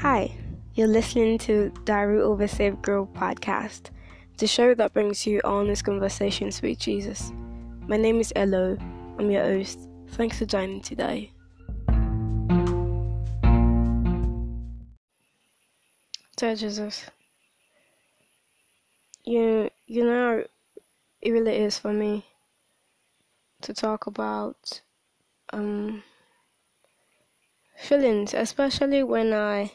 Hi, you're listening to Diary of a Saved Girl podcast, the show that brings you honest conversations with Jesus. My name is Elo. I'm your host. Thanks for joining today. Dear Jesus, you you know it really is for me to talk about um feelings, especially when I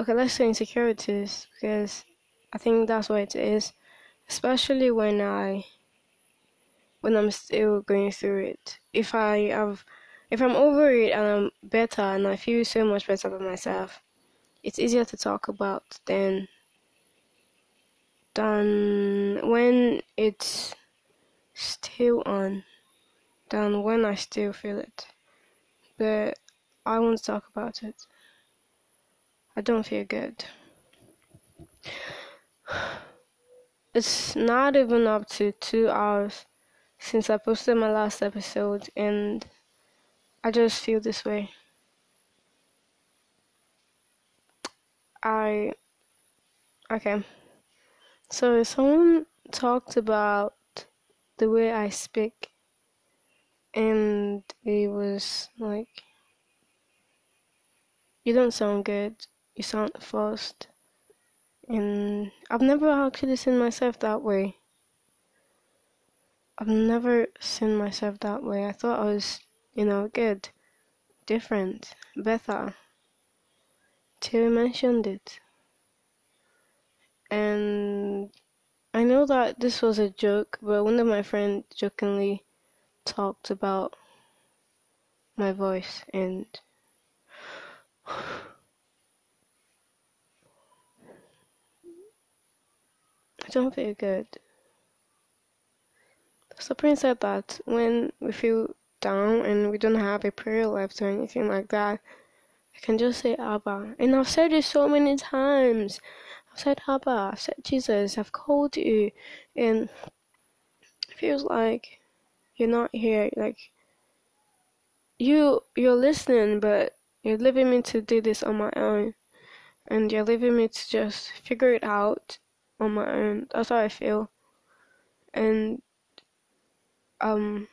okay, let's say insecurities because I think that's what it is, especially when I when I'm still going through it. If I have if I'm over it and I'm better and I feel so much better about myself, it's easier to talk about than than when it's still on than when I still feel it. But I won't talk about it. I don't feel good. It's not even up to two hours since I posted my last episode, and I just feel this way. I. Okay. So, someone talked about the way I speak, and it was like, you don't sound good you sound forced. And I've never actually seen myself that way. I've never seen myself that way. I thought I was, you know, good, different, better. Till you mentioned it. And I know that this was a joke, but one of my friends jokingly talked about my voice and don't feel good. So Prince said that when we feel down and we don't have a prayer left or anything like that, I can just say Abba. And I've said it so many times. I've said Abba, I've said Jesus, I've called you, and it feels like you're not here. Like you, you're listening, but you're leaving me to do this on my own, and you're leaving me to just figure it out on my own. That's how I feel. And um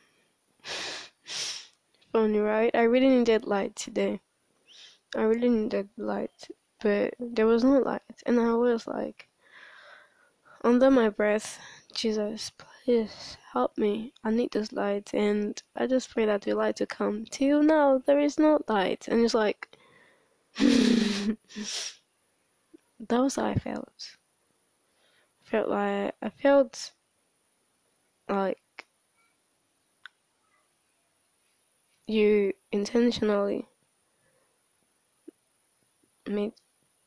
funny, right? I really needed light today. I really needed light, but there was no light, and I was like, under my breath, Jesus, please help me. I need this light, and I just pray that the light to come. Till now, there is no light, and it's like that was how I felt felt like I felt like you intentionally made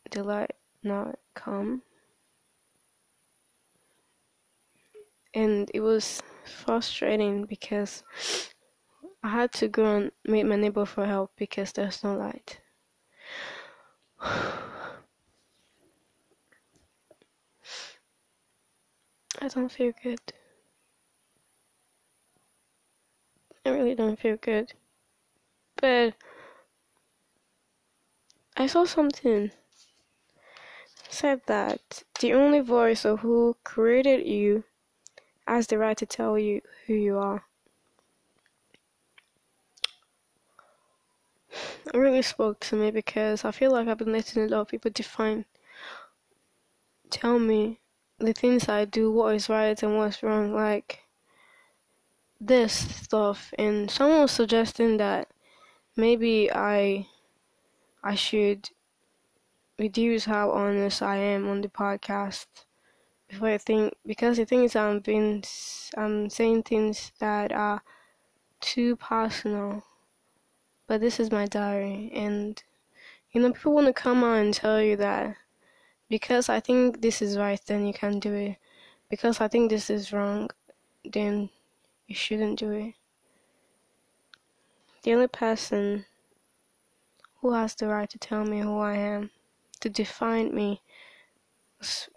the light not come and it was frustrating because I had to go and meet my neighbor for help because there's no light. don't feel good. I really don't feel good. But I saw something said that the only voice of who created you has the right to tell you who you are. It really spoke to me because I feel like I've been letting a lot of people define, tell me the things I do, what is right and what's wrong, like this stuff. And someone was suggesting that maybe I I should reduce how honest I am on the podcast before I think because the thing is I'm being I'm saying things that are too personal. But this is my diary and you know people want to come out and tell you that because I think this is right, then you can do it. Because I think this is wrong, then you shouldn't do it. The only person who has the right to tell me who I am, to define me,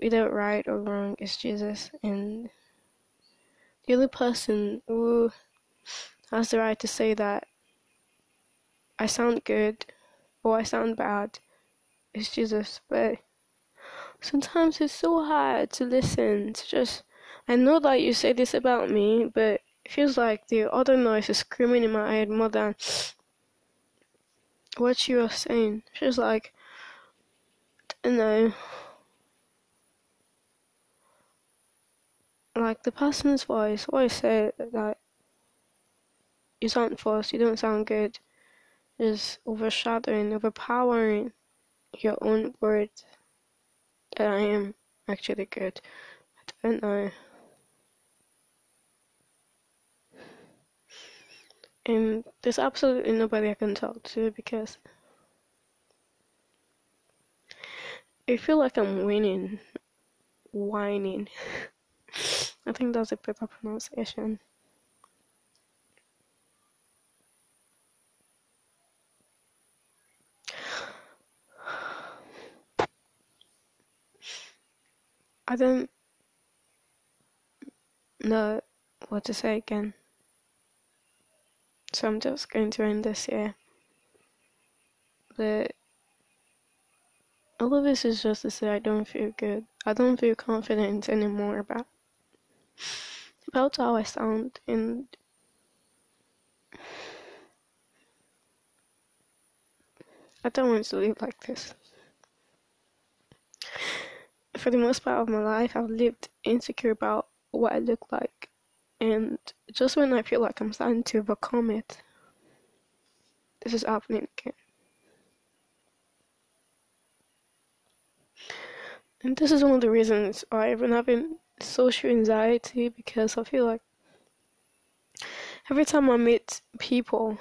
either right or wrong, is Jesus. And the only person who has the right to say that I sound good or I sound bad is Jesus, but sometimes it's so hard to listen to just. I know that you say this about me, but it feels like the other noise is screaming in my head more than what you are saying. She's like, I don't know. Like the person's voice always say that you sound forced, you don't sound good, is overshadowing, overpowering your own words I am actually good. I don't know. And there's absolutely nobody I can talk to because I feel like I'm winning, whining. I think that's a proper pronunciation. I don't know what to say again. So I'm just going to end this here. But all of this is just to say I don't feel good. I don't feel confident anymore about about how I sound and I don't want to live like this. For the most part of my life, I've lived insecure about what I look like. And just when I feel like I'm starting to overcome it, this is happening again. And this is one of the reasons why I've been having social anxiety because I feel like every time I meet people,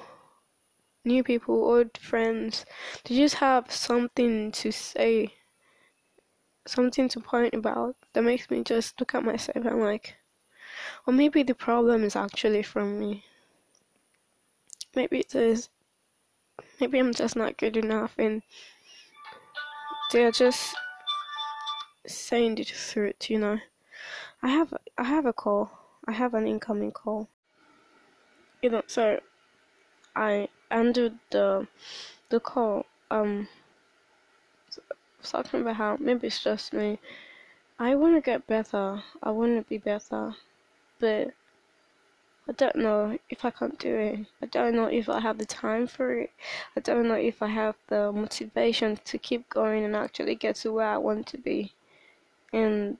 new people, old friends, they just have something to say, something to point about that makes me just look at myself and like, or maybe the problem is actually from me. Maybe it is. Maybe I'm just not good enough and they're just saying the truth, you know. I have I have a call. I have an incoming call. You know, so I ended the the call. Um, talking about how maybe it's just me. I want to get better. I want to be better, but I don't know if I can't do it. I don't know if I have the time for it. I don't know if I have the motivation to keep going and actually get to where I want to be. And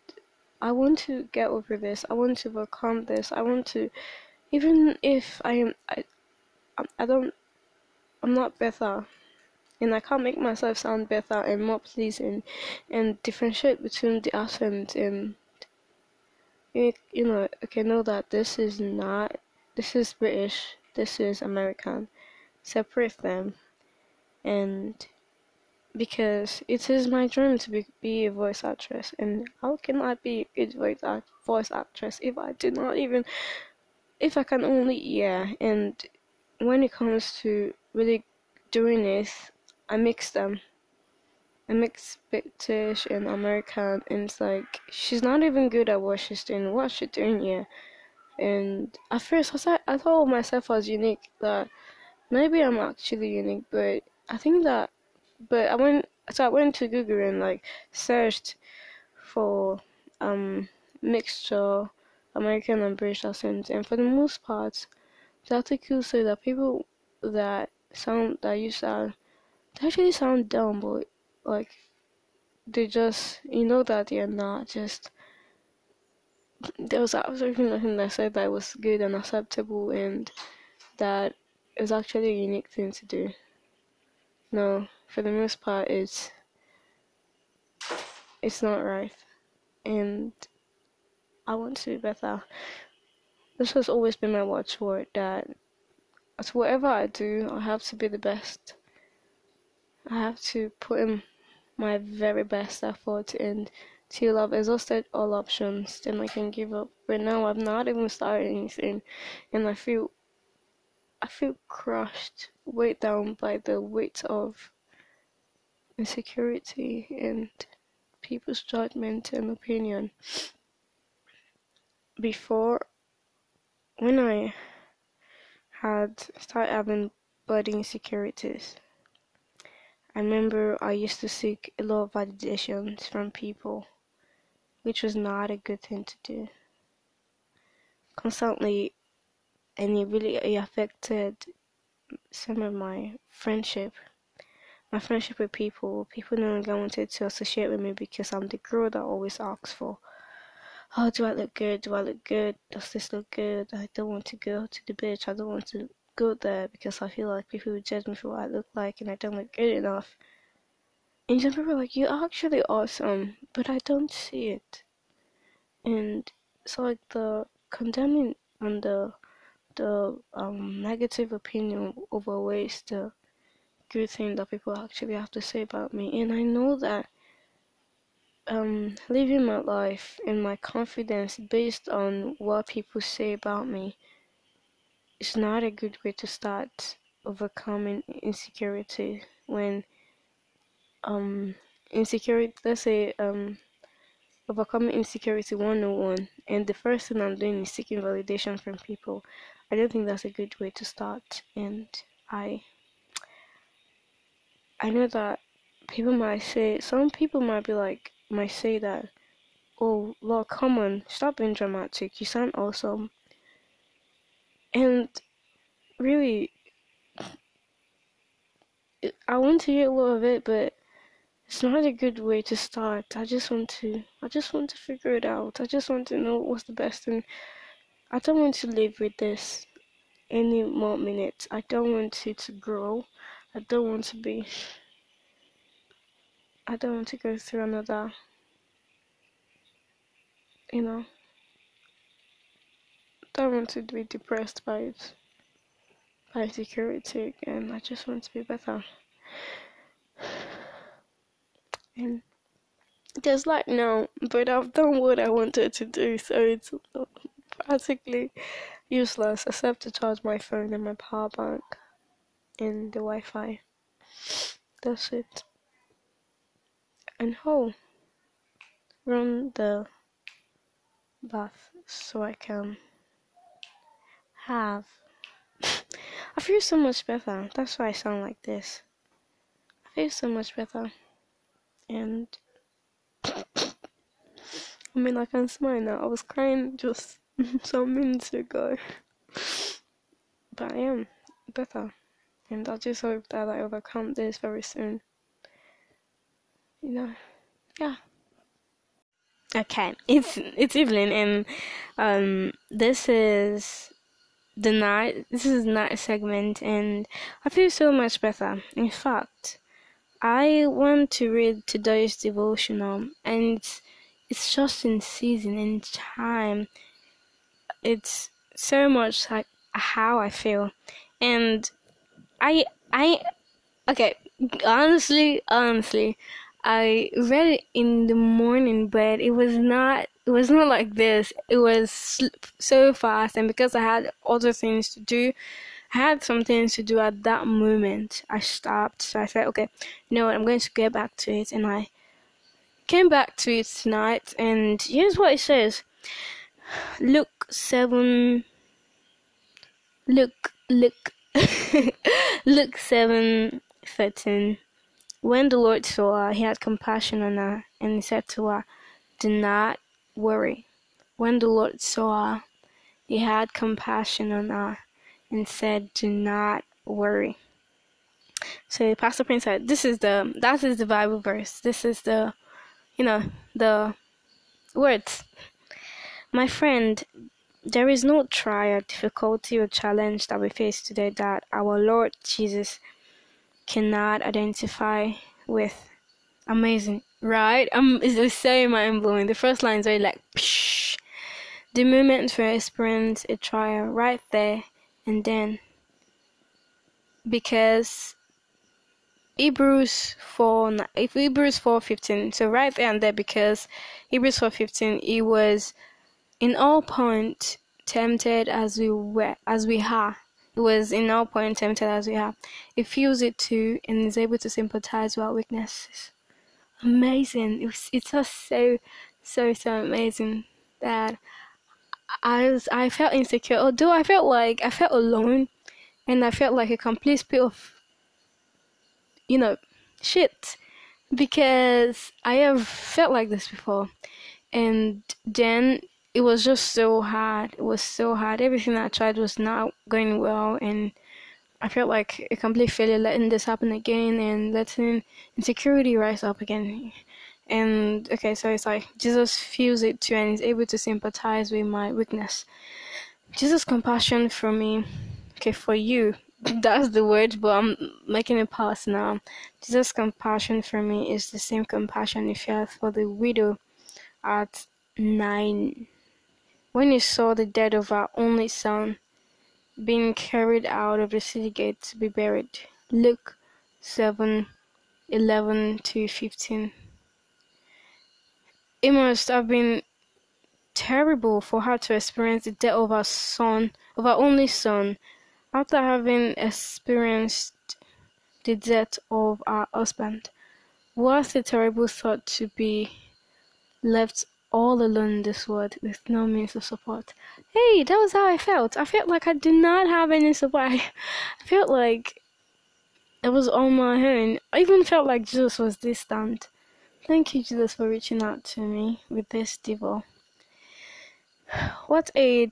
I want to get over this. I want to overcome this. I want to, even if I am, I, I don't, I'm not better, and I can't make myself sound better and more pleasing, and differentiate between the accent and, you, you know, okay, know that this is not, this is British, this is American, separate them, and because it is my dream to be, be a voice actress. And how can I be a voice, act, voice actress if I do not even if I can only yeah. And when it comes to really doing this I mix them. I mix British and American and it's like she's not even good at what she's doing what's she doing here. And at first I, thought, I thought myself as unique that maybe I'm actually unique but I think that but I went so I went to Google and like searched for um mixture American and British accents and for the most part the articles said that people that sound that use that they actually sound dumb but like they just you know that they're not just there was absolutely nothing that said that was good and acceptable and that it was actually a unique thing to do. No, for the most part it's it's not right and I want to be better. This has always been my watchword that as whatever I do I have to be the best. I have to put in my very best effort and till I've exhausted all options then I can give up. But now I've not even started anything and I feel I feel crushed, weighed down by the weight of insecurity and people's judgment and opinion. Before, when I had started having body insecurities, I remember I used to seek a lot of validations from people, which was not a good thing to do. Constantly, and it really it affected some of my friendship. My friendship with people, people no longer wanted to associate with me because I'm the girl that always asks for, oh, do I look good? Do I look good? Does this look good? I don't want to go to the beach. I don't want to go there because I feel like people would judge me for what I look like and I don't look good enough. And some people are like, you're actually awesome, but I don't see it. And so like the condemning and the the um, negative opinion overweighs the good thing that people actually have to say about me. And I know that um, living my life and my confidence based on what people say about me is not a good way to start overcoming insecurity when um insecurity let's say um overcoming insecurity 101 and the first thing i'm doing is seeking validation from people. I don't think that's a good way to start and i i know that people might say some people might be like might say that oh well come on stop being dramatic. You sound awesome and really i want to hear a lot of it but it's not a good way to start. I just want to I just want to figure it out. I just want to know what's the best and I don't want to live with this any more minutes. I don't want it to grow. I don't want to be I don't want to go through another you know don't want to be depressed by it by security again. I just want to be better and there's like no, but I've done what I wanted to do, so it's practically useless except to charge my phone and my power bank and the Wi-Fi. That's it. And oh, run the bath so I can have. I feel so much better. That's why I sound like this. I feel so much better and I mean, I can smile now. I was crying just some minutes ago, but I am better, and I just hope that I overcome this very soon. You know, yeah. Okay, it's it's evening, and um, this is the night. This is the night segment, and I feel so much better. In fact, I want to read today's devotional, and it's, it's just in season, in time. It's so much like how I feel, and I I okay. Honestly, honestly, I read it in the morning, but it was not. It was not like this. It was so fast, and because I had other things to do, I had some things to do at that moment. I stopped, so I said, okay, you know what, I'm going to get back to it. And I came back to it tonight, and here's what it says Luke 7. Luke, Luke, Luke 7 13. When the Lord saw her, he had compassion on her, and he said to her, Do not worry. When the Lord saw her, he had compassion on her and said, "Do not worry." So Pastor Prince said, "This is the that is the Bible verse. This is the, you know, the words." My friend, there is no trial, difficulty, or challenge that we face today that our Lord Jesus cannot identify with. Amazing, right? Um, it's so mind blowing. The first lines are like, Psh. the moment we experience a trial, right there and then because Hebrews 4 if Hebrews 4:15 so right there and there because Hebrews 4:15 he was in all point tempted as we were as we are it was in all point tempted as we are he feels it too and is able to sympathize with our weaknesses amazing it was, it's just so so so amazing that I was, I felt insecure. Although I felt like I felt alone, and I felt like a complete spit of, you know, shit because I have felt like this before. And then it was just so hard. It was so hard. Everything I tried was not going well, and I felt like a complete failure letting this happen again and letting insecurity rise up again. And okay, so it's like Jesus feels it too and is able to sympathize with my weakness. Jesus' compassion for me, okay, for you, that's the word, but I'm making it past now. Jesus' compassion for me is the same compassion he felt for the widow at Nain when he saw the death of our only son being carried out of the city gate to be buried. Luke 7 11 to 15. It must have been terrible for her to experience the death of her son, of her only son, after having experienced the death of her husband. What a terrible thought to be left all alone in this world with no means of support. Hey, that was how I felt. I felt like I did not have any support. I felt like it was on my own. I even felt like Jesus was distant. Thank you, Jesus, for reaching out to me with this devil. What a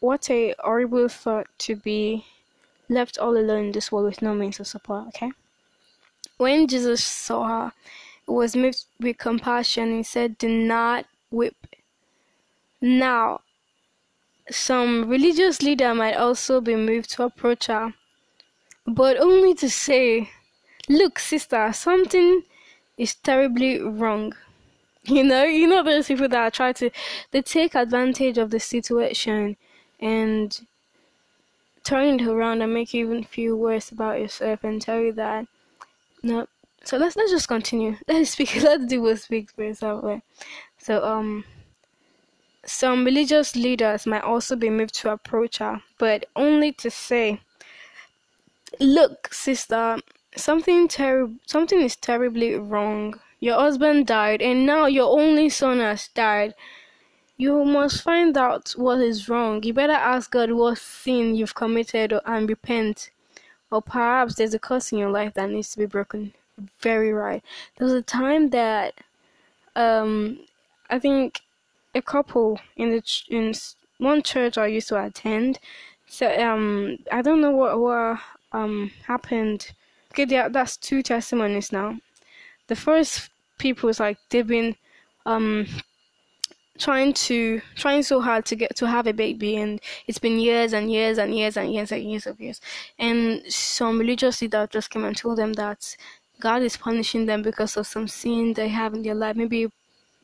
what a horrible thought to be left all alone in this world with no means of support. Okay. When Jesus saw her, was moved with compassion. He said, "Do not weep." Now, some religious leader might also be moved to approach her, but only to say, "Look, sister, something." is terribly wrong. You know, you know those people that try to they take advantage of the situation and turn it around and make you even feel worse about yourself and tell you that no so let's let's just continue. Let's speak let's do what speaks for yourself. So um some religious leaders might also be moved to approach her, but only to say Look, sister, something terrible something is terribly wrong. Your husband died and now your only son has died. You must find out what is wrong. You better ask god what sin you've committed and repent or perhaps there's a curse in your life that needs to be broken. Very right. There was a time that um i think a couple in the ch- in one church i used to attend. So um i don't know what what um happened. Okay, yeah, that's two testimonies now. The first people is like they've been um trying to trying so hard to get to have a baby and it's been years and years and years and years and years of years. And some religious leader just came and told them that god is punishing them because of some sin they have in their life. Maybe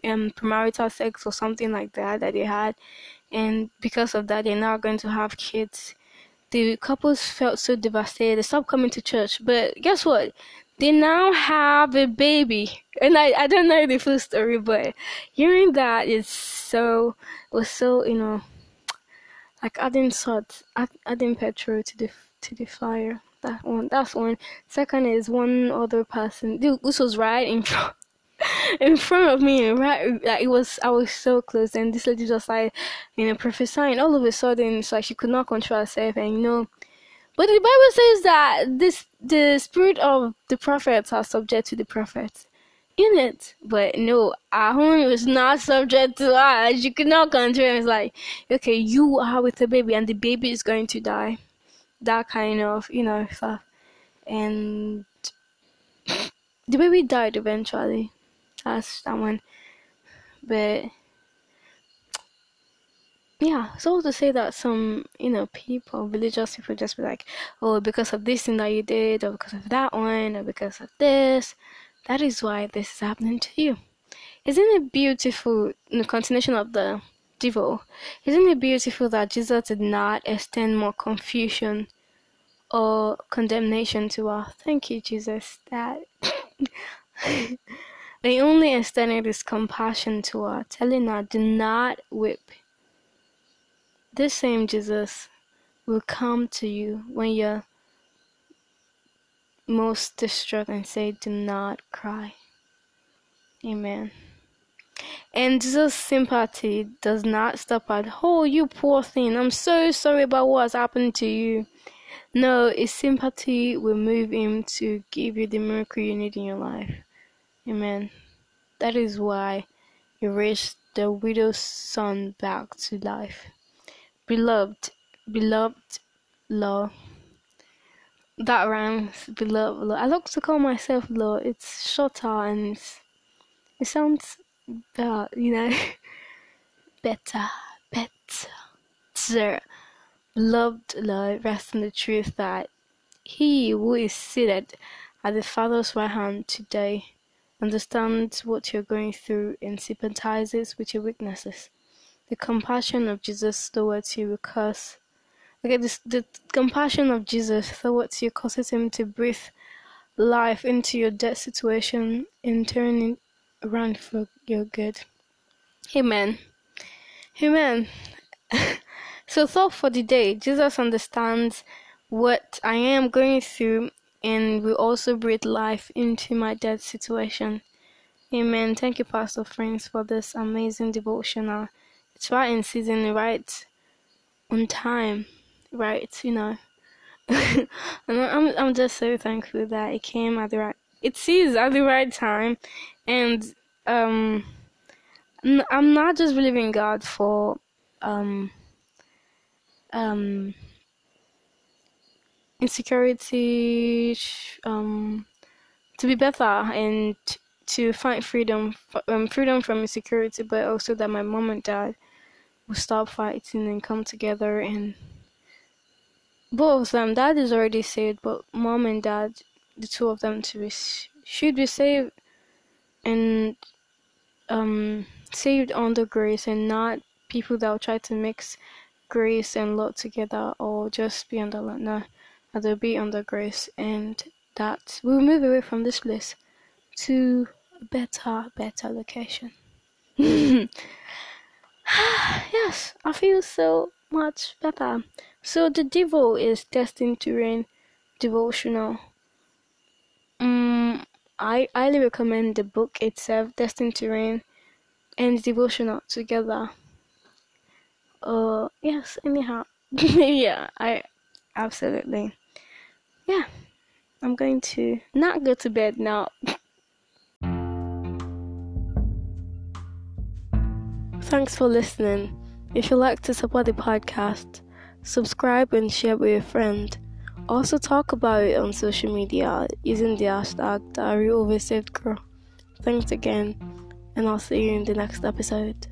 um premarital sex or something like that that they had and because of that they're not going to have kids the couples felt so devastated. They stopped coming to church. But guess what? They now have a baby. And I, I don't know the full story, but hearing that is so, was so, you know, like adding salt, adding petrol to the, to the fire. That one, that's one. Second is one other person. Dude, This was right in front in front of me, right? Like it was, I was so close, and this lady just like, you know, prophesying. All of a sudden, it's like she could not control herself, and you know. But the Bible says that this the spirit of the prophets are subject to the prophets in it. But no, Ahun was not subject to us. She could not control. It's like, okay, you are with the baby, and the baby is going to die. That kind of, you know, stuff. And the baby died eventually that's that one. But yeah, so to say that some, you know, people, religious people just be like, oh, because of this thing that you did, or because of that one, or because of this, that is why this is happening to you. Isn't it beautiful, in the continuation of the devil, isn't it beautiful that Jesus did not extend more confusion or condemnation to us? Thank you, Jesus, that They only extended his compassion to her, telling her, Do not weep. This same Jesus will come to you when you're most distraught and say, Do not cry. Amen. And Jesus' sympathy does not stop at, Oh, you poor thing, I'm so sorry about what's happened to you. no, his sympathy will move him to give you the miracle you need in your life. Amen. That is why he raised the widow's son back to life. Beloved, beloved Lord. That rhymes, beloved Lord. I like to call myself Lord. It's shorter and it sounds better, you know. better, better. Beloved Lord, rest in the truth that He who is seated at the Father's right hand today understands what you're going through and sympathizes with your weaknesses. The compassion of Jesus towards you because okay, this, the compassion of Jesus towards you causes him to breathe life into your dead situation and turn it around for your good. Amen. Amen. so thought for the day, Jesus understands what I am going through and will also breathe life into my dead situation. Amen. Thank you, Pastor Prince, for this amazing devotional. It's right in season, right on time, right? You know, and I'm I'm just so thankful that it came at the right. It sees at the right time, and um, I'm not just believing God for um um insecurity um, to be better and to find freedom um, freedom from insecurity but also that my mom and dad will stop fighting and come together and both of them dad is already saved but mom and dad the two of them to be should be saved and um saved under grace and not people that will try to mix grace and love together or just be under love no that they'll be under grace and that we'll move away from this place to a better, better location. yes, I feel so much better. So the devil is destined to reign devotional. Um, I highly recommend the book itself, Destined to Reign, and devotional together. Uh, yes. Anyhow, yeah, I absolutely yeah, I'm going to not go to bed now. Thanks for listening. If you'd like to support the podcast, subscribe and share with a friend. Also, talk about it on social media using the hashtag Diary of a Saved Girl. Thanks again, and I'll see you in the next episode.